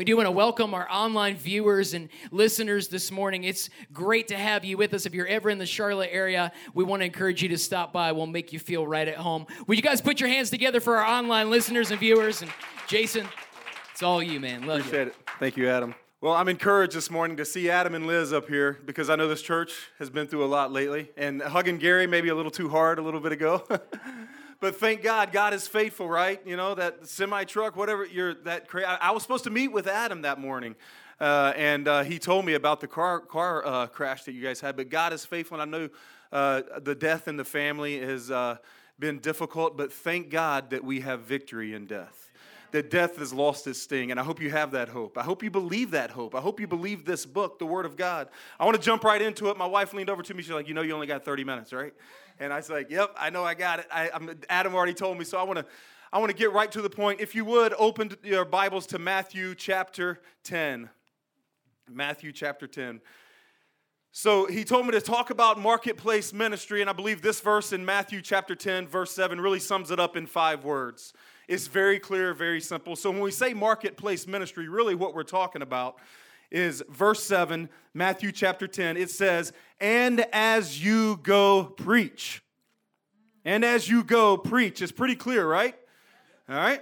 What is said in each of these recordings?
We do want to welcome our online viewers and listeners this morning. It's great to have you with us. If you're ever in the Charlotte area, we want to encourage you to stop by. We'll make you feel right at home. Would you guys put your hands together for our online listeners and viewers? And Jason, it's all you, man. Love Appreciate you. it. Thank you, Adam. Well, I'm encouraged this morning to see Adam and Liz up here because I know this church has been through a lot lately. And hugging Gary maybe a little too hard a little bit ago. but thank God, God is faithful, right? You know that semi truck, whatever. You're that. Cra- I, was supposed to meet with Adam that morning, uh, and uh, he told me about the car car uh, crash that you guys had. But God is faithful, and I know uh, the death in the family has uh, been difficult. But thank God that we have victory in death that death has lost its sting. And I hope you have that hope. I hope you believe that hope. I hope you believe this book, the Word of God. I want to jump right into it. My wife leaned over to me. She's like, You know, you only got 30 minutes, right? And I was like, Yep, I know I got it. I, Adam already told me. So I want to. I want to get right to the point. If you would, open your Bibles to Matthew chapter 10. Matthew chapter 10. So he told me to talk about marketplace ministry, and I believe this verse in Matthew chapter 10, verse 7, really sums it up in five words. It's very clear, very simple. So when we say marketplace ministry, really what we're talking about is verse 7, Matthew chapter 10. It says, And as you go, preach. And as you go, preach. It's pretty clear, right? All right?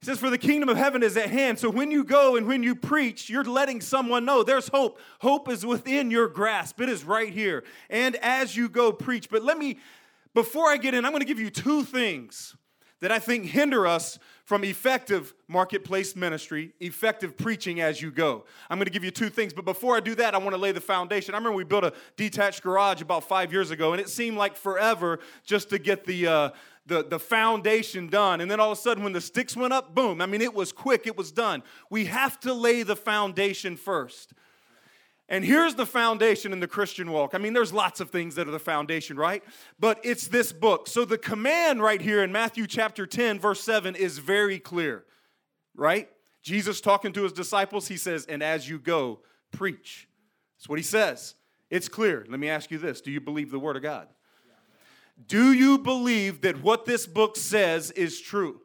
It says, For the kingdom of heaven is at hand. So when you go and when you preach, you're letting someone know there's hope. Hope is within your grasp, it is right here. And as you go, preach. But let me, before I get in, I'm going to give you two things that I think hinder us from effective marketplace ministry, effective preaching as you go. I'm going to give you two things, but before I do that, I want to lay the foundation. I remember we built a detached garage about five years ago, and it seemed like forever just to get the uh, the, the foundation done. And then all of a sudden, when the sticks went up, boom. I mean, it was quick, it was done. We have to lay the foundation first. And here's the foundation in the Christian walk. I mean, there's lots of things that are the foundation, right? But it's this book. So the command right here in Matthew chapter 10, verse 7 is very clear, right? Jesus talking to his disciples, he says, And as you go, preach. That's what he says. It's clear. Let me ask you this Do you believe the word of God? Do you believe that what this book says is true?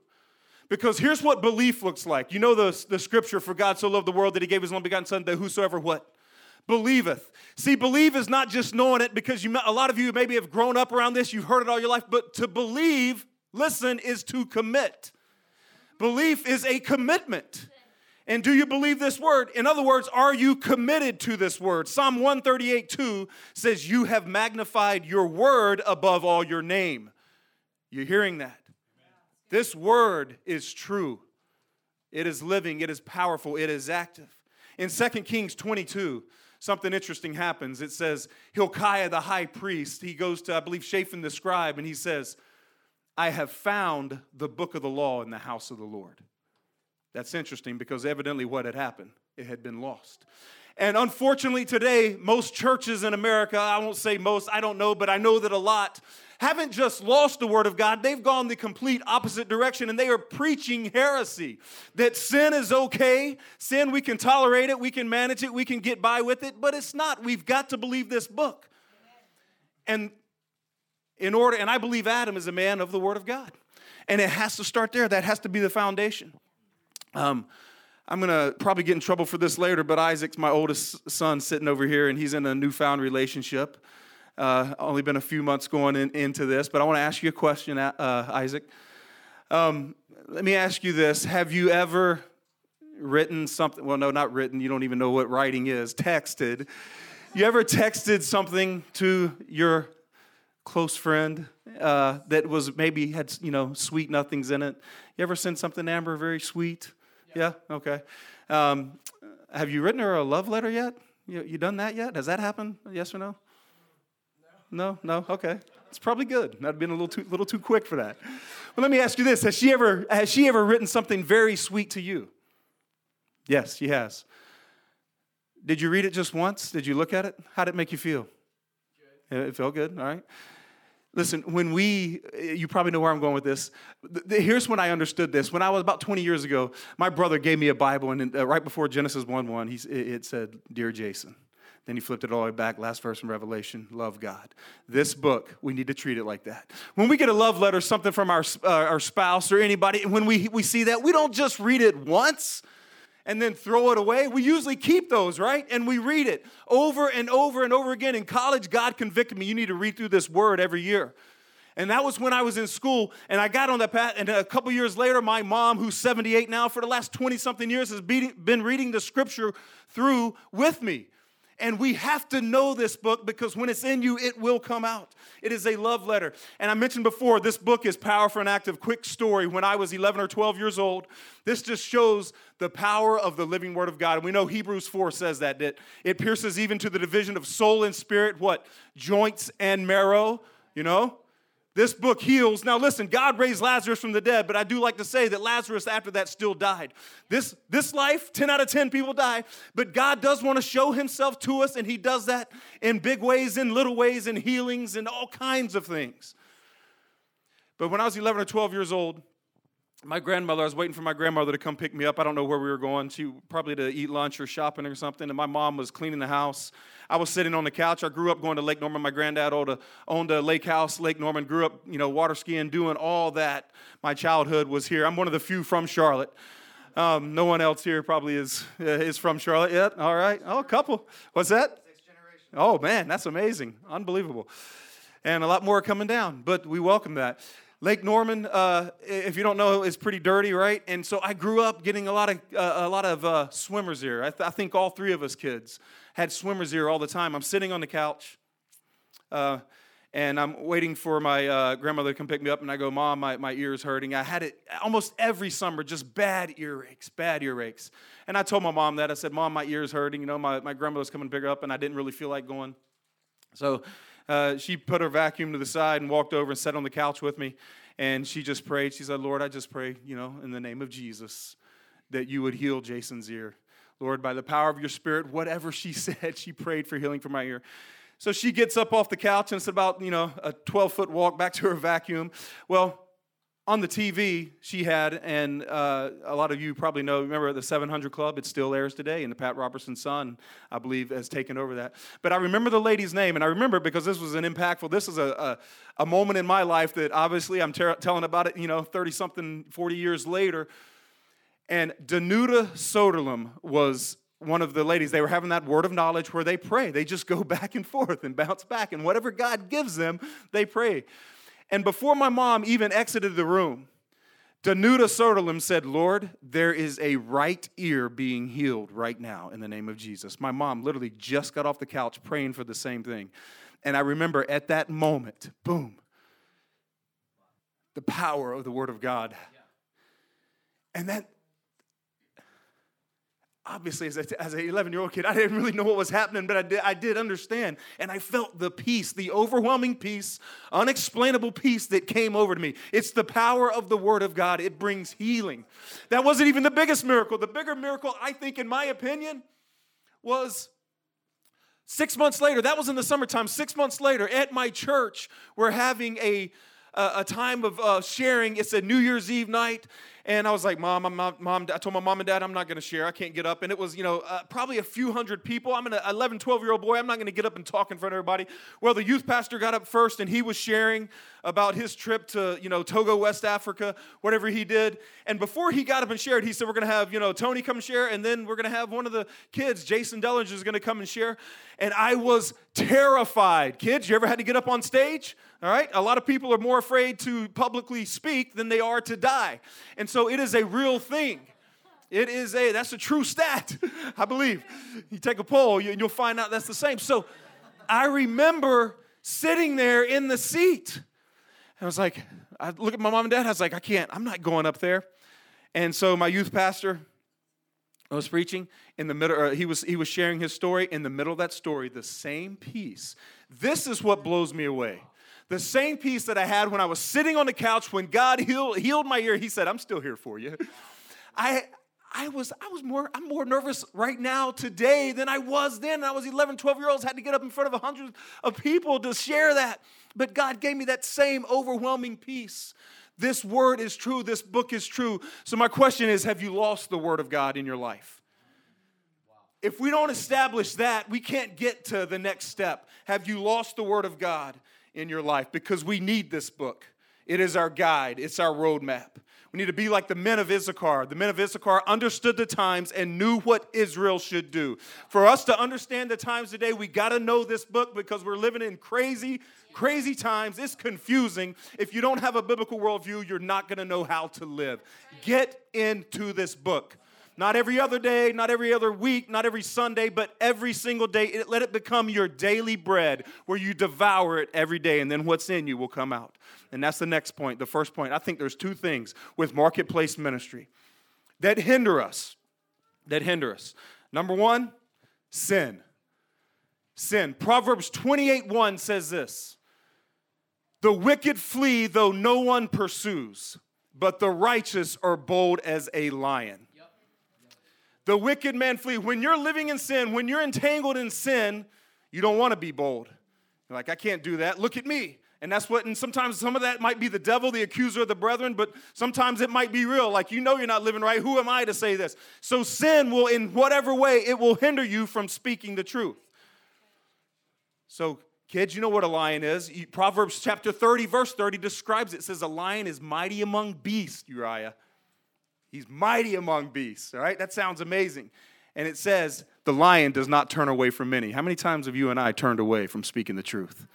Because here's what belief looks like. You know the, the scripture, for God so loved the world that he gave his only begotten son, that whosoever what? Believeth. See, believe is not just knowing it because you a lot of you maybe have grown up around this, you've heard it all your life, but to believe, listen, is to commit. Belief is a commitment. And do you believe this word? In other words, are you committed to this word? Psalm 138 2 says, You have magnified your word above all your name. You're hearing that? This word is true. It is living, it is powerful, it is active. In 2 Kings 22, something interesting happens. It says, Hilkiah the high priest, he goes to, I believe, Shaphan the scribe, and he says, I have found the book of the law in the house of the Lord. That's interesting because evidently what had happened, it had been lost. And unfortunately, today, most churches in America, I won't say most, I don't know, but I know that a lot haven't just lost the Word of God, they've gone the complete opposite direction and they are preaching heresy that sin is okay. Sin, we can tolerate it, we can manage it, we can get by with it, but it's not. We've got to believe this book. And in order, and I believe Adam is a man of the Word of God. And it has to start there. That has to be the foundation. Um, I'm going to probably get in trouble for this later, but Isaac's my oldest son sitting over here, and he's in a newfound relationship. Uh, only been a few months going in, into this, but I want to ask you a question, uh, Isaac. Um, let me ask you this Have you ever written something? Well, no, not written. You don't even know what writing is. Texted. You ever texted something to your close friend uh, that was maybe had you know sweet nothings in it? You ever send something Amber very sweet? Yeah. yeah? Okay. Um, have you written her a love letter yet? You, you done that yet? Has that happened? Yes or no? No, no, okay. It's probably good. That'd been a little too, little too quick for that. Well, let me ask you this: Has she ever, has she ever written something very sweet to you? Yes, she has. Did you read it just once? Did you look at it? How did it make you feel? Good. It felt good, all right. Listen, when we, you probably know where I'm going with this. Here's when I understood this. When I was about 20 years ago, my brother gave me a Bible, and uh, right before Genesis 1 1, it said, Dear Jason. Then he flipped it all the way back, last verse in Revelation love God. This book, we need to treat it like that. When we get a love letter, something from our, uh, our spouse or anybody, when we, we see that, we don't just read it once and then throw it away. We usually keep those, right? And we read it over and over and over again. In college, God convicted me you need to read through this word every year. And that was when I was in school, and I got on that path. And a couple years later, my mom, who's 78 now, for the last 20 something years, has been reading the scripture through with me. And we have to know this book because when it's in you, it will come out. It is a love letter. And I mentioned before, this book is Powerful and Active Quick Story. When I was 11 or 12 years old, this just shows the power of the living Word of God. And we know Hebrews 4 says that, that it pierces even to the division of soul and spirit, what? Joints and marrow, you know? This book heals. Now, listen, God raised Lazarus from the dead, but I do like to say that Lazarus after that still died. This, this life, 10 out of 10 people die, but God does want to show himself to us, and he does that in big ways, in little ways, in healings, and all kinds of things. But when I was 11 or 12 years old, my grandmother, I was waiting for my grandmother to come pick me up. I don't know where we were going. She probably to eat lunch or shopping or something. And my mom was cleaning the house. I was sitting on the couch. I grew up going to Lake Norman. My granddad owned a, owned a lake house, Lake Norman. Grew up, you know, water skiing, doing all that. My childhood was here. I'm one of the few from Charlotte. Um, no one else here probably is uh, is from Charlotte yet. All right. Oh, a couple. What's that? Oh man, that's amazing, unbelievable, and a lot more coming down. But we welcome that. Lake Norman, uh, if you don't know, is pretty dirty, right? And so I grew up getting a lot of uh, a lot of uh, swimmers here. I, th- I, think all three of us kids had swimmers here all the time. I'm sitting on the couch, uh, and I'm waiting for my uh, grandmother to come pick me up, and I go, "Mom, my, my ear is hurting." I had it almost every summer, just bad earaches, bad earaches. And I told my mom that. I said, "Mom, my ear is hurting." You know, my my grandmother's coming to pick her up, and I didn't really feel like going. So uh, she put her vacuum to the side and walked over and sat on the couch with me. And she just prayed. She said, Lord, I just pray, you know, in the name of Jesus, that you would heal Jason's ear. Lord, by the power of your spirit, whatever she said, she prayed for healing for my ear. So she gets up off the couch and it's about, you know, a 12 foot walk back to her vacuum. Well, on the TV she had, and uh, a lot of you probably know, remember the 700 Club? It still airs today, and the Pat Robertson son, I believe, has taken over that. But I remember the lady's name, and I remember because this was an impactful, this is a, a, a moment in my life that obviously I'm ter- telling about it, you know, 30 something, 40 years later. And Danuta Soderman was one of the ladies, they were having that word of knowledge where they pray. They just go back and forth and bounce back, and whatever God gives them, they pray. And before my mom even exited the room, Danuta Soderman said, Lord, there is a right ear being healed right now in the name of Jesus. My mom literally just got off the couch praying for the same thing. And I remember at that moment, boom, the power of the Word of God. And that obviously as, a, as an 11 year old kid i didn't really know what was happening but I did, I did understand. And i felt the peace the overwhelming peace unexplainable peace that came over to me. It's the power of the word of god. It brings healing. That wasn't even the biggest miracle. The bigger miracle i think in my opinion was six months later. That was in the summertime. Six months later at my church we're having a a, time of uh, sharing. It's a New Year's Eve night, and I was like, Mom, I'm mom, I told my mom and dad, I'm not going to share. I can't get up. And it was, you know, uh, probably a few hundred people. I'm an 11, 12 year old boy. I'm not going to get up and talk in front of everybody. Well, the youth pastor got up first and he was sharing about his trip to, you know, Togo, West Africa, whatever he did. And before he got up and shared, he said, We're going to have, you know, Tony come share. And then we're going to have one of the kids, Jason Dellinger, is going to come and share. And I was terrified. Kids, you ever had to get up on stage? All right? A lot of people are more afraid to publicly speak than they are to die. And so so it is a real thing. It is a, that's a true stat, I believe. You take a poll, you, you'll find out that's the same. So I remember sitting there in the seat. And I was like, I look at my mom and dad, I was like, I can't, I'm not going up there. And so my youth pastor was preaching in the middle, he was he was sharing his story. In the middle of that story, the same piece. This is what blows me away. The same peace that I had when I was sitting on the couch when God healed, healed my ear, He said, I'm still here for you. I, I was, I was more, I'm more nervous right now today than I was then. I was 11, 12 year olds, had to get up in front of hundreds of people to share that. But God gave me that same overwhelming peace. This word is true, this book is true. So, my question is Have you lost the word of God in your life? If we don't establish that, we can't get to the next step. Have you lost the word of God in your life? Because we need this book. It is our guide, it's our roadmap. We need to be like the men of Issachar. The men of Issachar understood the times and knew what Israel should do. For us to understand the times today, we got to know this book because we're living in crazy, crazy times. It's confusing. If you don't have a biblical worldview, you're not going to know how to live. Get into this book. Not every other day, not every other week, not every Sunday, but every single day. Let it become your daily bread where you devour it every day, and then what's in you will come out. And that's the next point. The first point. I think there's two things with marketplace ministry that hinder us. That hinder us. Number one, sin. Sin. Proverbs 28 1 says this The wicked flee though no one pursues, but the righteous are bold as a lion. The wicked man flee. When you're living in sin, when you're entangled in sin, you don't want to be bold. You're like, I can't do that. Look at me. And that's what, and sometimes some of that might be the devil, the accuser of the brethren, but sometimes it might be real. Like, you know, you're not living right. Who am I to say this? So, sin will, in whatever way, it will hinder you from speaking the truth. So, kids, you know what a lion is. Proverbs chapter 30, verse 30 describes it. It says, A lion is mighty among beasts, Uriah. He's mighty among beasts, all right? That sounds amazing. And it says, the lion does not turn away from many. How many times have you and I turned away from speaking the truth?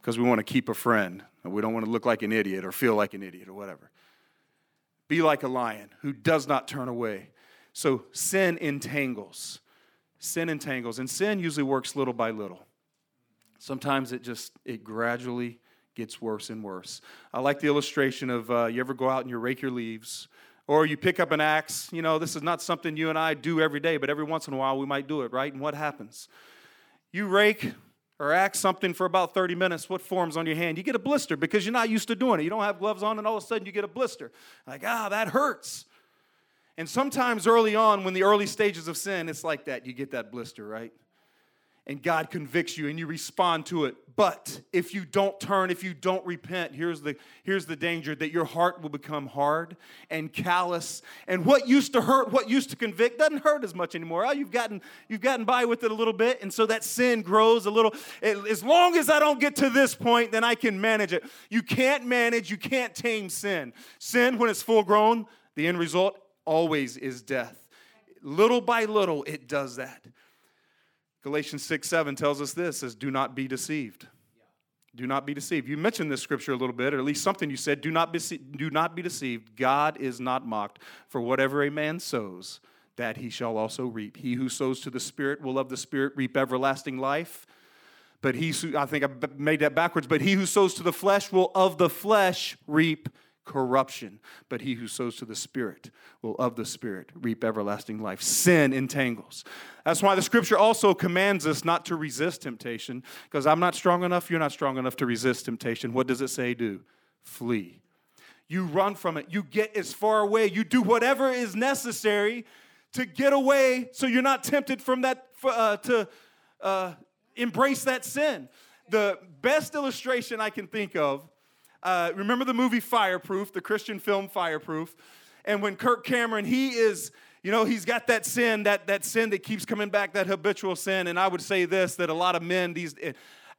Because we want to keep a friend, and we don't want to look like an idiot or feel like an idiot or whatever. Be like a lion who does not turn away. So sin entangles. Sin entangles. And sin usually works little by little. Sometimes it just, it gradually gets worse and worse. I like the illustration of uh, you ever go out and you rake your leaves or you pick up an axe. You know, this is not something you and I do every day, but every once in a while we might do it, right? And what happens? You rake or axe something for about 30 minutes, what forms on your hand? You get a blister because you're not used to doing it. You don't have gloves on, and all of a sudden you get a blister. Like, ah, that hurts. And sometimes early on, when the early stages of sin, it's like that. You get that blister, right? And God convicts you and you respond to it. But if you don't turn, if you don't repent, here's the, here's the danger that your heart will become hard and callous. And what used to hurt, what used to convict, doesn't hurt as much anymore. Oh, you've, gotten, you've gotten by with it a little bit. And so that sin grows a little. As long as I don't get to this point, then I can manage it. You can't manage, you can't tame sin. Sin, when it's full grown, the end result always is death. Little by little, it does that. Galatians 6 7 tells us this says, Do not be deceived. Do not be deceived. You mentioned this scripture a little bit, or at least something you said. Do not be, do not be deceived. God is not mocked. For whatever a man sows, that he shall also reap. He who sows to the Spirit will of the Spirit reap everlasting life. But he, I think I made that backwards, but he who sows to the flesh will of the flesh reap corruption. But he who sows to the Spirit will of the Spirit reap everlasting life. Sin entangles. That's why the scripture also commands us not to resist temptation, because I'm not strong enough, you're not strong enough to resist temptation. What does it say do? Flee. You run from it. You get as far away. You do whatever is necessary to get away so you're not tempted from that, uh, to uh, embrace that sin. The best illustration I can think of uh, remember the movie Fireproof, the Christian film Fireproof? And when Kirk Cameron, he is, you know, he's got that sin, that, that sin that keeps coming back, that habitual sin. And I would say this that a lot of men, these, eh,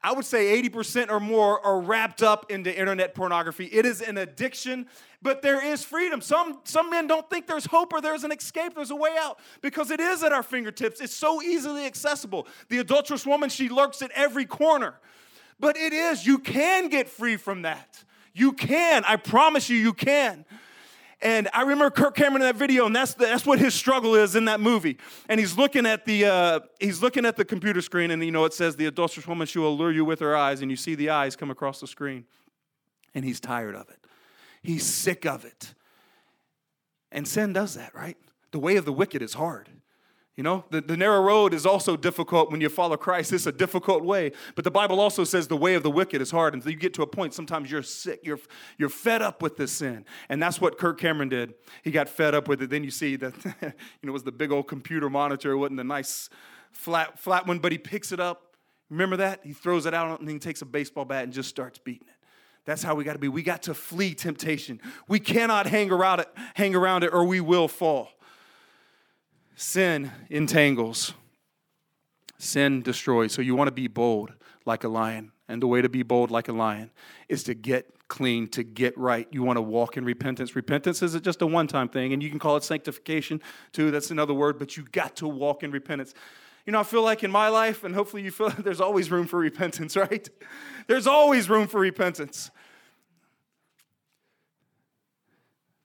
I would say 80% or more are wrapped up into internet pornography. It is an addiction, but there is freedom. Some, some men don't think there's hope or there's an escape, there's a way out because it is at our fingertips. It's so easily accessible. The adulterous woman, she lurks at every corner. But it is, you can get free from that. You can. I promise you, you can. And I remember Kirk Cameron in that video, and that's, that's what his struggle is in that movie. And he's looking at the uh, he's looking at the computer screen, and you know it says the adulterous woman she will allure you with her eyes, and you see the eyes come across the screen, and he's tired of it. He's sick of it. And sin does that, right? The way of the wicked is hard. You know, the, the narrow road is also difficult when you follow Christ. It's a difficult way. But the Bible also says the way of the wicked is hard. And so you get to a point, sometimes you're sick, you're, you're fed up with this sin. And that's what Kirk Cameron did. He got fed up with it. Then you see that, you know, it was the big old computer monitor. It wasn't the nice flat, flat one, but he picks it up. Remember that? He throws it out and he takes a baseball bat and just starts beating it. That's how we got to be. We got to flee temptation. We cannot hang around it, hang around it or we will fall. Sin entangles, sin destroys. So you want to be bold like a lion. And the way to be bold like a lion is to get clean, to get right. You want to walk in repentance. Repentance isn't just a one time thing, and you can call it sanctification too. That's another word, but you got to walk in repentance. You know, I feel like in my life, and hopefully you feel there's always room for repentance, right? There's always room for repentance.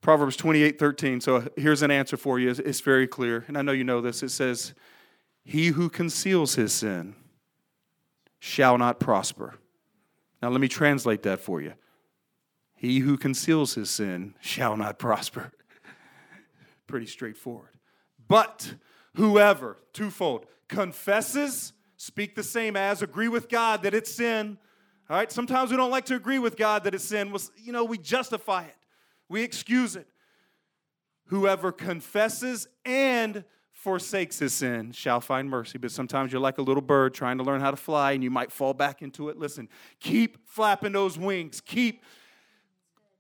Proverbs 28 13. So here's an answer for you. It's very clear. And I know you know this. It says, He who conceals his sin shall not prosper. Now let me translate that for you. He who conceals his sin shall not prosper. Pretty straightforward. But whoever, twofold, confesses, speak the same as, agree with God that it's sin. All right, sometimes we don't like to agree with God that it's sin. Well, you know, we justify it we excuse it. Whoever confesses and forsakes his sin shall find mercy. But sometimes you're like a little bird trying to learn how to fly and you might fall back into it. Listen, keep flapping those wings. Keep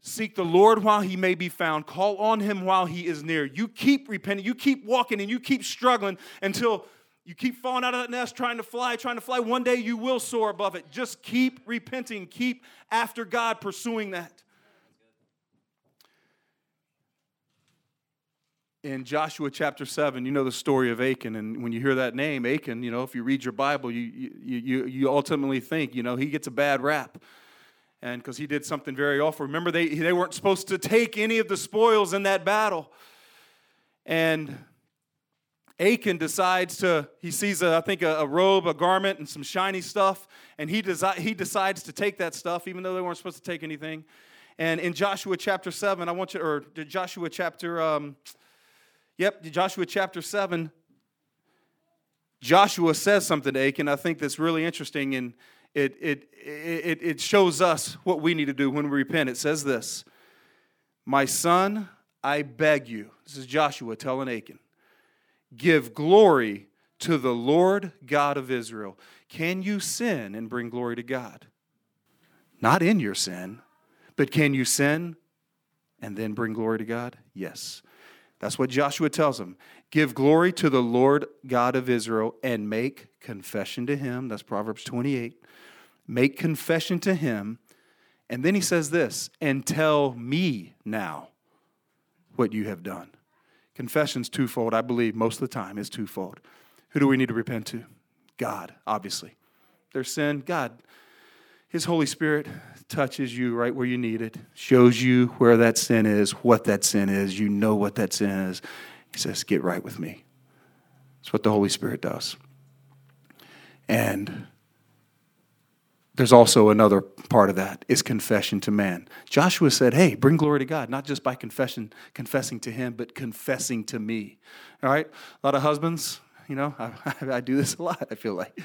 seek the Lord while he may be found. Call on him while he is near. You keep repenting. You keep walking and you keep struggling until you keep falling out of that nest trying to fly, trying to fly. One day you will soar above it. Just keep repenting. Keep after God pursuing that. In Joshua chapter 7, you know the story of Achan. And when you hear that name, Achan, you know, if you read your Bible, you, you, you, you ultimately think, you know, he gets a bad rap. And because he did something very awful. Remember, they, they weren't supposed to take any of the spoils in that battle. And Achan decides to, he sees, a, I think, a, a, robe, a garment, and some shiny stuff. And he, desi- he decides to take that stuff, even though they weren't supposed to take anything. And in Joshua chapter 7, I want you, or Joshua chapter. Um, Yep, Joshua chapter 7. Joshua says something to Achan, I think that's really interesting, and it, it, it, it shows us what we need to do when we repent. It says this My son, I beg you, this is Joshua telling Achan, give glory to the Lord God of Israel. Can you sin and bring glory to God? Not in your sin, but can you sin and then bring glory to God? Yes. That's what Joshua tells them. Give glory to the Lord God of Israel and make confession to him. That's Proverbs 28. Make confession to him. And then he says this, and tell me now what you have done. Confession's twofold, I believe, most of the time is twofold. Who do we need to repent to? God, obviously. Their sin, God. His Holy Spirit touches you right where you need it, shows you where that sin is, what that sin is. You know what that sin is. He says, Get right with me. That's what the Holy Spirit does. And there's also another part of that is confession to man. Joshua said, "Hey, bring glory to God, not just by confession, confessing to Him, but confessing to me." All right, a lot of husbands, you know, I, I do this a lot. I feel like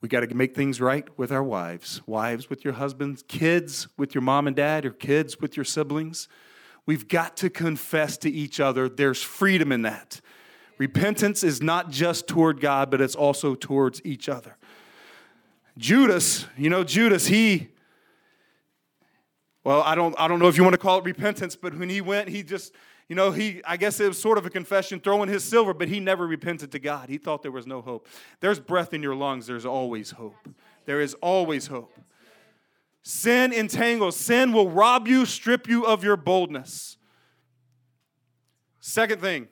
we got to make things right with our wives, wives with your husbands, kids with your mom and dad, or kids with your siblings. We've got to confess to each other. There's freedom in that. Repentance is not just toward God, but it's also towards each other. Judas, you know, Judas, he, well, I don't, I don't know if you want to call it repentance, but when he went, he just, you know, he, I guess it was sort of a confession, throwing his silver, but he never repented to God. He thought there was no hope. There's breath in your lungs, there's always hope. There is always hope. Sin entangles, sin will rob you, strip you of your boldness. Second thing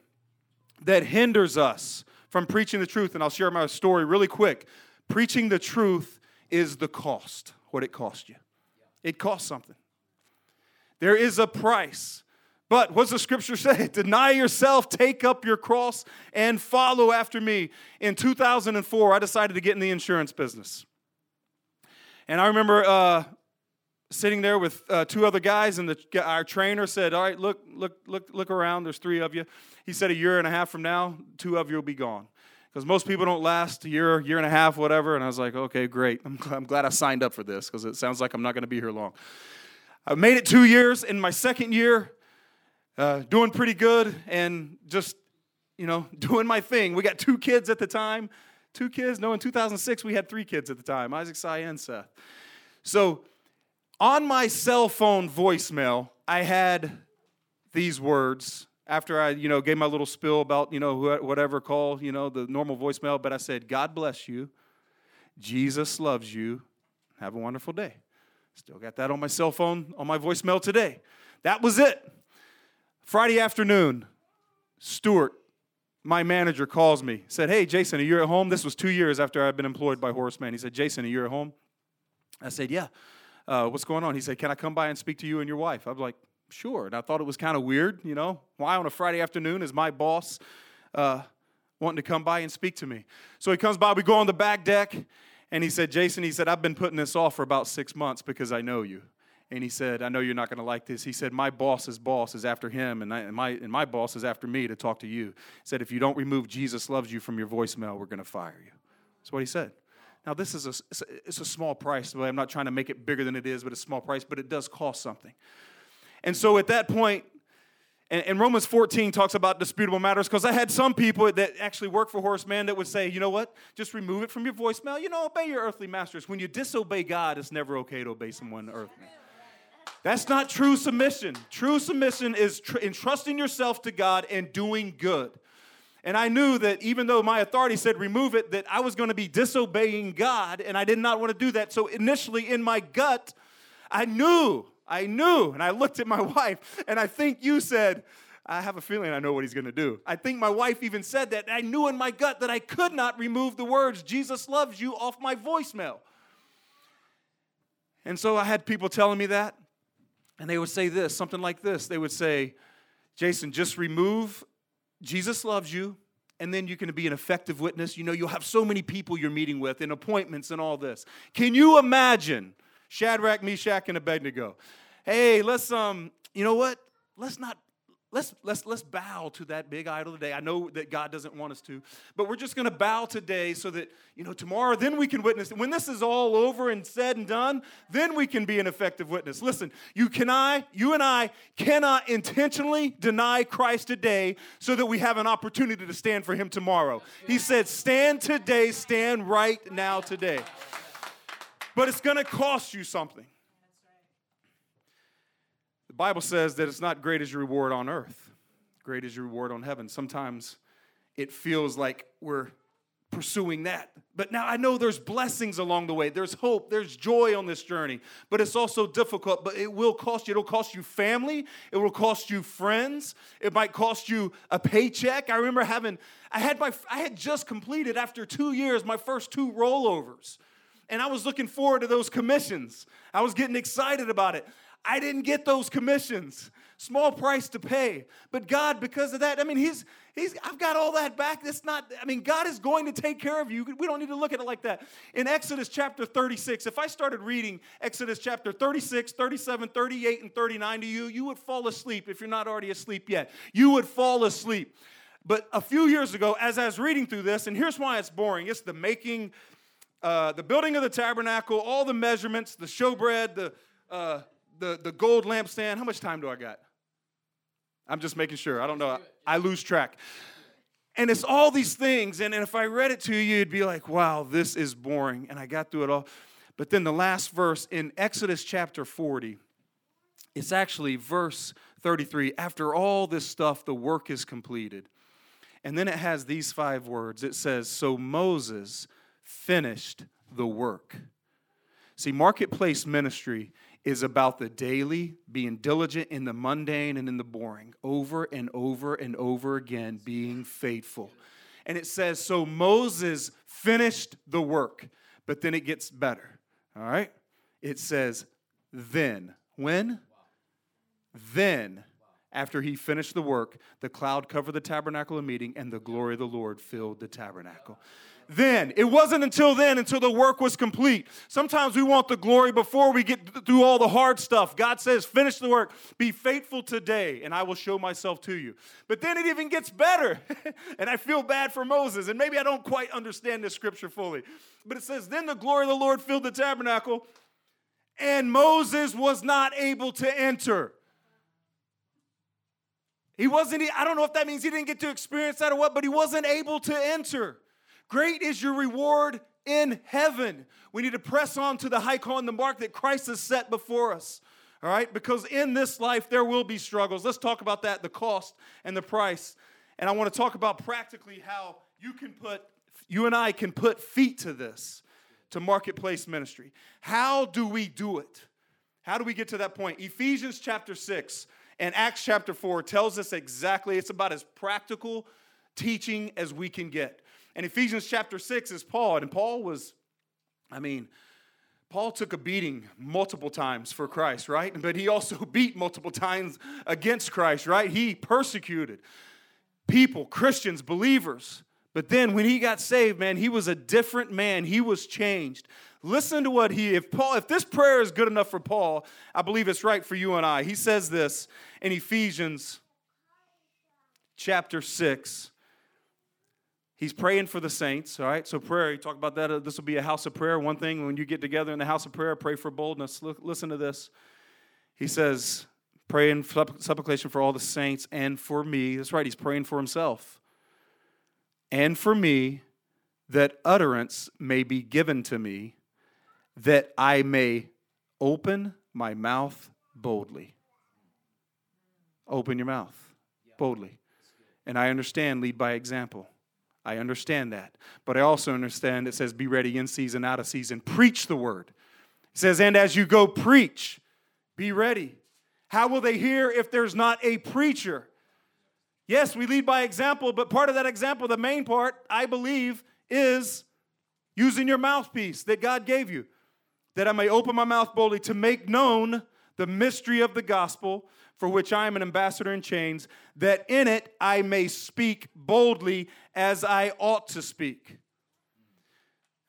that hinders us from preaching the truth, and I'll share my story really quick. Preaching the truth is the cost, what it cost you. It costs something. There is a price. But what's the scripture say? Deny yourself, take up your cross, and follow after me. In 2004, I decided to get in the insurance business. And I remember uh, sitting there with uh, two other guys, and the, our trainer said, "All right, look, look, look, look around. There's three of you." He said, "A year and a half from now, two of you will be gone." Because most people don't last a year, year and a half, whatever. And I was like, okay, great. I'm, I'm glad I signed up for this because it sounds like I'm not going to be here long. I made it two years. In my second year, uh, doing pretty good and just, you know, doing my thing. We got two kids at the time. Two kids? No, in 2006, we had three kids at the time Isaac, Cy, and Seth. So on my cell phone voicemail, I had these words after I, you know, gave my little spill about, you know, whatever call, you know, the normal voicemail, but I said, God bless you. Jesus loves you. Have a wonderful day. Still got that on my cell phone, on my voicemail today. That was it. Friday afternoon, Stuart, my manager, calls me. Said, Hey, Jason, are you at home? This was two years after I'd been employed by Horace. He said, Jason, are you at home? I said, Yeah. Uh, what's going on? He said, Can I come by and speak to you and your wife? I was like, Sure. And I thought it was kind of weird, you know, why on a Friday afternoon is my boss uh, wanting to come by and speak to me? So he comes by, we go on the back deck, and he said, Jason, he said, I've been putting this off for about six months because I know you. And he said, I know you're not going to like this. He said, My boss's boss is after him, and, I, and, my, and my boss is after me to talk to you. He said, If you don't remove Jesus loves you from your voicemail, we're going to fire you. That's what he said. Now, this is a, it's a small price. I'm not trying to make it bigger than it is, but it's a small price, but it does cost something. And so at that point, and, and Romans 14 talks about disputable matters because I had some people that actually work for Horace Mann that would say, you know what, just remove it from your voicemail. You know, obey your earthly masters. When you disobey God, it's never okay to obey someone earthly. That's not true submission. True submission is tr- entrusting yourself to God and doing good. And I knew that even though my authority said remove it, that I was going to be disobeying God, and I did not want to do that. So initially, in my gut, I knew, I knew, and I looked at my wife, and I think you said, I have a feeling I know what he's going to do. I think my wife even said that. I knew in my gut that I could not remove the words, Jesus loves you, off my voicemail. And so I had people telling me that, and they would say this, something like this. They would say, Jason, just remove Jesus loves you, and then you can be an effective witness. You know, you'll have so many people you're meeting with and appointments and all this. Can you imagine Shadrach, Meshach, and Abednego? Hey, let's um, you know what? Let's not let's let's let's bow to that big idol today. I know that God doesn't want us to, but we're just going to bow today so that you know tomorrow then we can witness. When this is all over and said and done, then we can be an effective witness. Listen, you can I, you and I cannot intentionally deny Christ today so that we have an opportunity to stand for him tomorrow. He said, "Stand today, stand right now today." But it's going to cost you something. The Bible says that it's not great as your reward on earth, great as your reward on heaven. Sometimes it feels like we're pursuing that. But now I know there's blessings along the way. There's hope, there's joy on this journey. But it's also difficult, but it will cost you. It'll cost you family, it will cost you friends, it might cost you a paycheck. I remember having I had my I had just completed after 2 years my first two rollovers. And I was looking forward to those commissions. I was getting excited about it. I didn't get those commissions. Small price to pay. But God, because of that, I mean, He's He's I've got all that back. It's not, I mean, God is going to take care of you. We don't need to look at it like that. In Exodus chapter 36, if I started reading Exodus chapter 36, 37, 38, and 39 to you, you would fall asleep if you're not already asleep yet. You would fall asleep. But a few years ago, as I was reading through this, and here's why it's boring it's the making, uh, the building of the tabernacle, all the measurements, the showbread, the uh, the, the gold lampstand. How much time do I got? I'm just making sure. I don't know. I, I lose track. And it's all these things. And, and if I read it to you, you'd be like, wow, this is boring. And I got through it all. But then the last verse in Exodus chapter 40, it's actually verse 33. After all this stuff, the work is completed. And then it has these five words it says, So Moses finished the work. See, marketplace ministry is about the daily, being diligent in the mundane and in the boring, over and over and over again, being faithful. And it says, So Moses finished the work, but then it gets better. All right? It says, Then. When? Then, after he finished the work, the cloud covered the tabernacle of meeting, and the glory of the Lord filled the tabernacle. Then, it wasn't until then, until the work was complete. Sometimes we want the glory before we get through all the hard stuff. God says, Finish the work, be faithful today, and I will show myself to you. But then it even gets better. and I feel bad for Moses, and maybe I don't quite understand this scripture fully. But it says, Then the glory of the Lord filled the tabernacle, and Moses was not able to enter. He wasn't, I don't know if that means he didn't get to experience that or what, but he wasn't able to enter. Great is your reward in heaven. We need to press on to the high call and the mark that Christ has set before us. All right? Because in this life there will be struggles. Let's talk about that, the cost and the price. And I want to talk about practically how you can put, you and I can put feet to this, to marketplace ministry. How do we do it? How do we get to that point? Ephesians chapter 6 and Acts chapter 4 tells us exactly, it's about as practical teaching as we can get. And Ephesians chapter 6 is Paul, and Paul was, I mean, Paul took a beating multiple times for Christ, right? But he also beat multiple times against Christ, right? He persecuted people, Christians, believers. But then when he got saved, man, he was a different man. He was changed. Listen to what he, if Paul, if this prayer is good enough for Paul, I believe it's right for you and I. He says this in Ephesians chapter 6. He's praying for the saints, all right? So, prayer, you talk about that. Uh, this will be a house of prayer. One thing, when you get together in the house of prayer, pray for boldness. Look, listen to this. He says, pray in supplication for all the saints and for me. That's right, he's praying for himself. And for me, that utterance may be given to me, that I may open my mouth boldly. Open your mouth boldly. And I understand, lead by example. I understand that. But I also understand it says, be ready in season, out of season. Preach the word. It says, and as you go preach, be ready. How will they hear if there's not a preacher? Yes, we lead by example, but part of that example, the main part, I believe, is using your mouthpiece that God gave you, that I may open my mouth boldly to make known the mystery of the gospel, for which I am an ambassador in chains, that in it I may speak boldly as I ought to speak.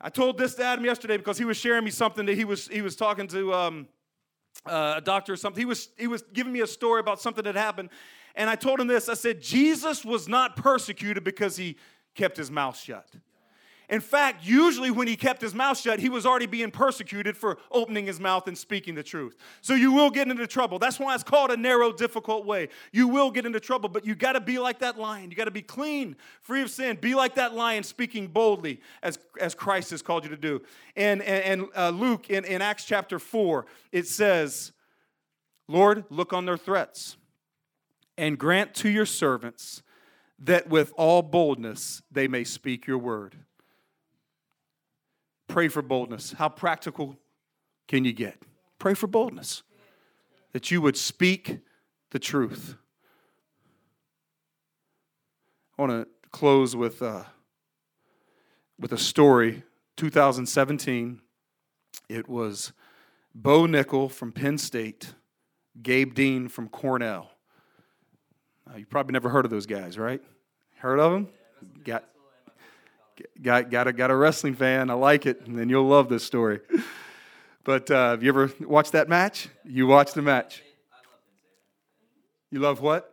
I told this to Adam yesterday because he was sharing me something that he was he was talking to um, uh, a doctor or something. He was he was giving me a story about something that happened, and I told him this. I said Jesus was not persecuted because he kept his mouth shut. In fact, usually when he kept his mouth shut, he was already being persecuted for opening his mouth and speaking the truth. So you will get into trouble. That's why it's called a narrow, difficult way. You will get into trouble, but you got to be like that lion. You got to be clean, free of sin. Be like that lion, speaking boldly as, as Christ has called you to do. And, and, and uh, Luke, in, in Acts chapter 4, it says, Lord, look on their threats and grant to your servants that with all boldness they may speak your word. Pray for boldness. How practical can you get? Pray for boldness. That you would speak the truth. I want to close with, uh, with a story. 2017, it was Bo Nickal from Penn State, Gabe Dean from Cornell. Uh, you probably never heard of those guys, right? Heard of them? Got, got, got, a, got a wrestling fan. I like it, and then you'll love this story. But uh, have you ever watched that match? You watched the match. You love what?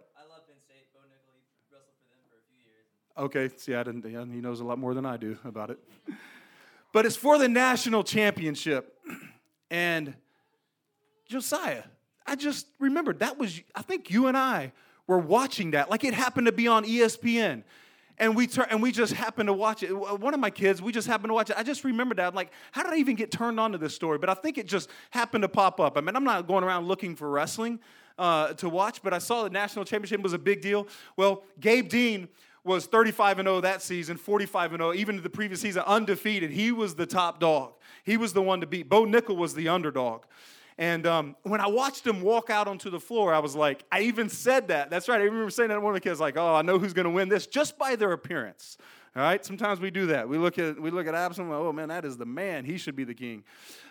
Okay, see, I didn't. He knows a lot more than I do about it. But it's for the national championship, and Josiah. I just remembered that was. I think you and I were watching that, like it happened to be on ESPN and we turn and we just happened to watch it. One of my kids, we just happened to watch it. I just remember that. I'm like, how did I even get turned on to this story? But I think it just happened to pop up. I mean, I'm not going around looking for wrestling uh, to watch, but I saw the national championship was a big deal. Well, Gabe Dean was 35 and 0 that season, 45 and 0, even the previous season, undefeated. He was the top dog. He was the one to beat. Bo Nickal was the underdog. And um, when I watched him walk out onto the floor, I was like, I even said that. That's right. I remember saying that to one of the kids, like, oh, I know who's going to win this just by their appearance. All right. Sometimes we do that. We look at we look at Absalom. Like, oh man, that is the man. He should be the king.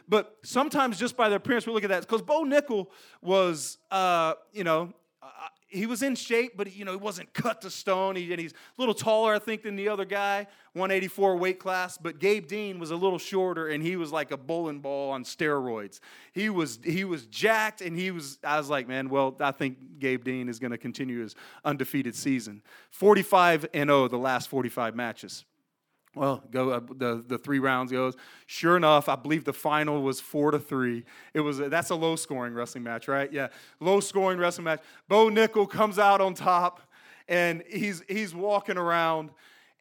But sometimes just by their appearance, we look at that because Bo Nickal was, uh, you know, uh, he was in shape, but you know he wasn't cut to stone. He, and he's a little taller, I think, than the other guy, 184 weight class. But Gabe Dean was a little shorter, and he was like a bowling ball on steroids. He was he was jacked, and he was. I was like, man, well, I think Gabe Dean is going to continue his undefeated season, 45 and 0 the last 45 matches. Well, go uh, the the three rounds goes. Sure enough, I believe the final was four to three. It was that's a low scoring wrestling match, right? Yeah, low scoring wrestling match. Bo Nickal comes out on top, and he's he's walking around,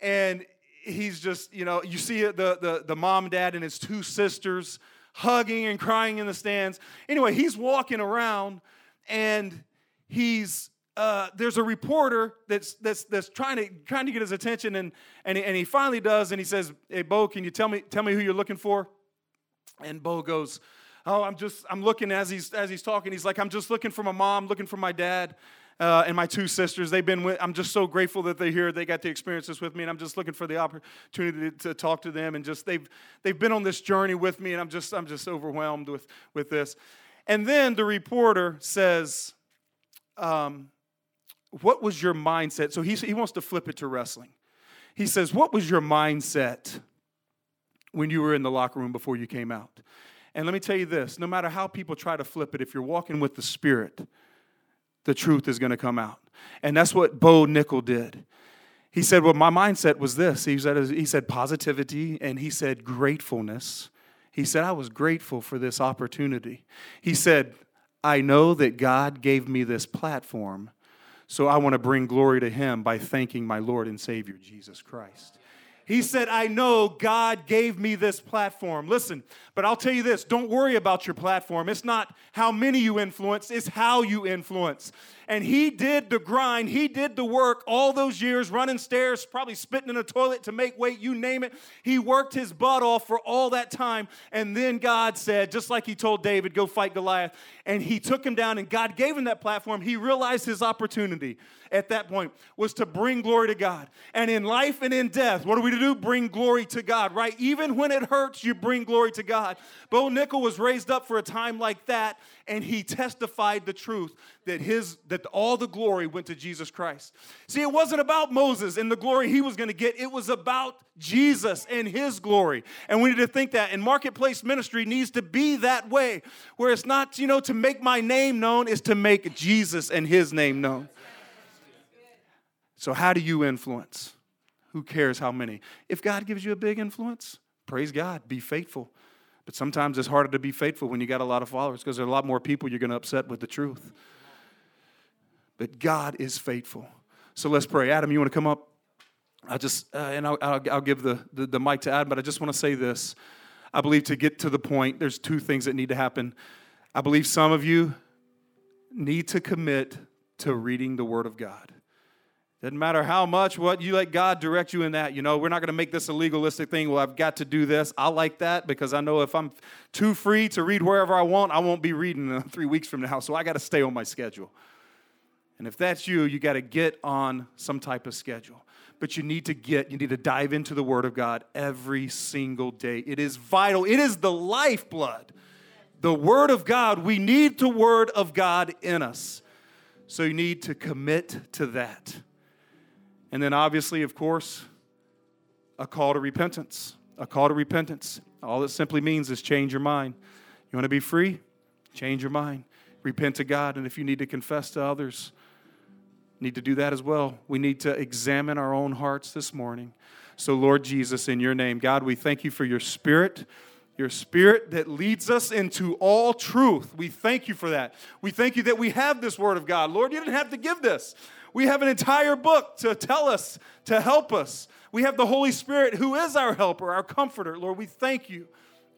and he's just you know you see the the the mom, dad, and his two sisters hugging and crying in the stands. Anyway, he's walking around, and he's uh, there's a reporter that's, that's, that's trying, to, trying to get his attention, and, and, he, and he finally does, and he says, Hey, Bo, can you tell me, tell me who you're looking for? And Bo goes, Oh, I'm just, I'm looking as he's, as he's talking. He's like, I'm just looking for my mom, looking for my dad. Uh, and my two sisters. They've been with, I'm just so grateful that they're here. They got to experience this with me, and I'm just looking for the opportunity to, to, talk to them. And just they've they've been on this journey with me, and I'm just I'm just overwhelmed with with this. And then the reporter says, um, what was your mindset? So he, he wants to flip it to wrestling. He says, What was your mindset when you were in the locker room before you came out? And let me tell you this no matter how people try to flip it, if you're walking with the Spirit, the truth is going to come out. And that's what Bo Nickal did. He said, Well, my mindset was this. He said, he said positivity and he said gratefulness. He said, I was grateful for this opportunity. He said, I know that God gave me this platform so I want to bring glory to him by thanking my Lord and Savior, Jesus Christ. He said, I know God gave me this platform. Listen, but I'll tell you this don't worry about your platform. It's not how many you influence, it's how you influence. And he did the grind, he did the work all those years, running stairs, probably spitting in a toilet to make weight, you name it. He worked his butt off for all that time. And then God said, just like he told David, go fight Goliath. And he took him down, and God gave him that platform. He realized his opportunity at that point was to bring glory to God. And in life and in death, what are we to do? Bring glory to God, right? Even when it hurts, you bring glory to God. Bo Nickal was raised up for a time like that, and he testified the truth that his that all the glory went to Jesus Christ. See, it wasn't about Moses and the glory he was going to get. It was about Jesus and his glory. And we need to think that and marketplace ministry needs to be that way where it's not, you know, to make my name known, is to make Jesus and his name known. So how do you influence? Who cares how many? If God gives you a big influence, praise God, be faithful. But sometimes it's harder to be faithful when you got a lot of followers because there are a lot more people you're going to upset with the truth. But God is faithful. So let's pray. Adam, you want to come up? I just, uh, and I'll, I'll, I'll give the, the, the mic to Adam, but I just want to say this. I believe to get to the point, there's two things that need to happen. I believe some of you need to commit to reading the Word of God. Doesn't matter how much, what you let God direct you in that. You know, we're not going to make this a legalistic thing. Well, I've got to do this. I like that because I know if I'm too free to read wherever I want, I won't be reading three weeks from now. So I got to stay on my schedule. And if that's you, you got to get on some type of schedule. But you need to get, you need to dive into the Word of God every single day. It is vital, it is the lifeblood. The Word of God, we need the Word of God in us. So you need to commit to that. And then, obviously, of course, a call to repentance. A call to repentance. All it simply means is change your mind. You want to be free? Change your mind. Repent to God. And if you need to confess to others, need to do that as well. We need to examine our own hearts this morning. So, Lord Jesus, in your name, God, we thank you for your spirit your spirit that leads us into all truth. We thank you for that. We thank you that we have this word of God. Lord, you didn't have to give this. We have an entire book to tell us, to help us. We have the Holy Spirit who is our helper, our comforter. Lord, we thank you.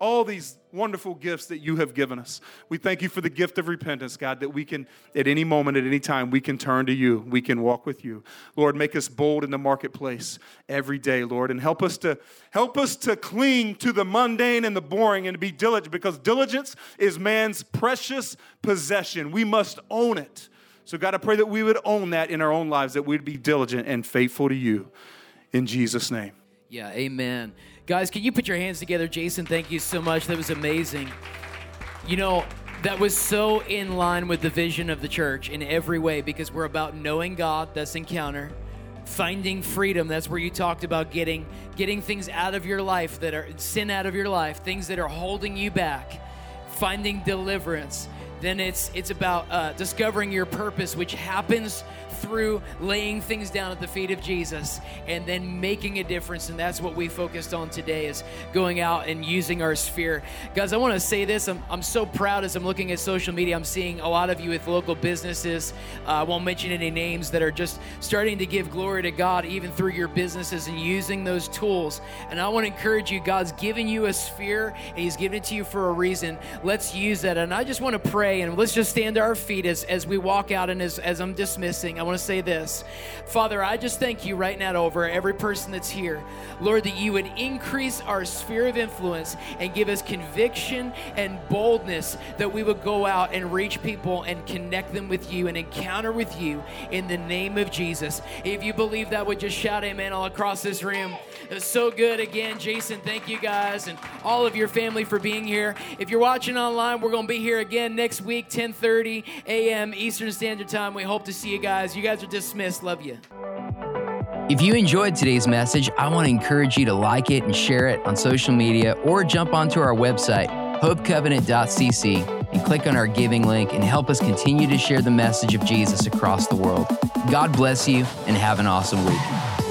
All these wonderful gifts that you have given us. We thank you for the gift of repentance, God, that we can, at any moment, at any time, we can turn to you. We can walk with you. Lord, make us bold in the marketplace every day, Lord, and help us to help us to cling to the mundane and the boring and to be diligent because diligence is man's precious possession. We must own it. So, God, I pray that we would own that in our own lives, that we'd be diligent and faithful to you. In Jesus' name. Yeah, amen. Guys, can you put your hands together? Jason, thank you so much. That was amazing. You know, that was so in line with the vision of the church in every way because we're about knowing God, that's encounter, finding freedom, that's where you talked about getting getting things out of your life that are sin out of your life, things that are holding you back, finding deliverance. Then it's it's about uh, discovering your purpose, which happens through laying things down at the feet of Jesus and then making a difference. And that's what we focused on today is going out and using our sphere. Guys, I want to say this. I'm, I'm so proud as I'm looking at social media. I'm seeing a lot of you with local businesses. Uh, I won't mention any names that are just starting to give glory to God even through your businesses and using those tools. And I want to encourage you, God's given you a sphere and He's given it to you for a reason. Let's use that. And I just want to pray and let's just stand to our feet as, as we walk out and as, as I'm dismissing. I want want to say this. Father, I just thank you right now over every person that's here. Lord, that you would increase our sphere of influence and give us conviction and boldness that we would go out and reach people and connect them with you and encounter with you in the name of Jesus. If you believe that, would just shout amen all across this room. So good. Again, Jason, thank you guys and all of your family for being here. If you're watching online, we're going to be here again next week, 10:30 a.m. Eastern Standard Time. We hope to see you guys. You guys are dismissed. Love you. If you enjoyed today's message, I want to encourage you to like it and share it on social media or jump onto our website, hopecovenant.cc, and click on our giving link and help us continue to share the message of Jesus across the world. God bless you and have an awesome week.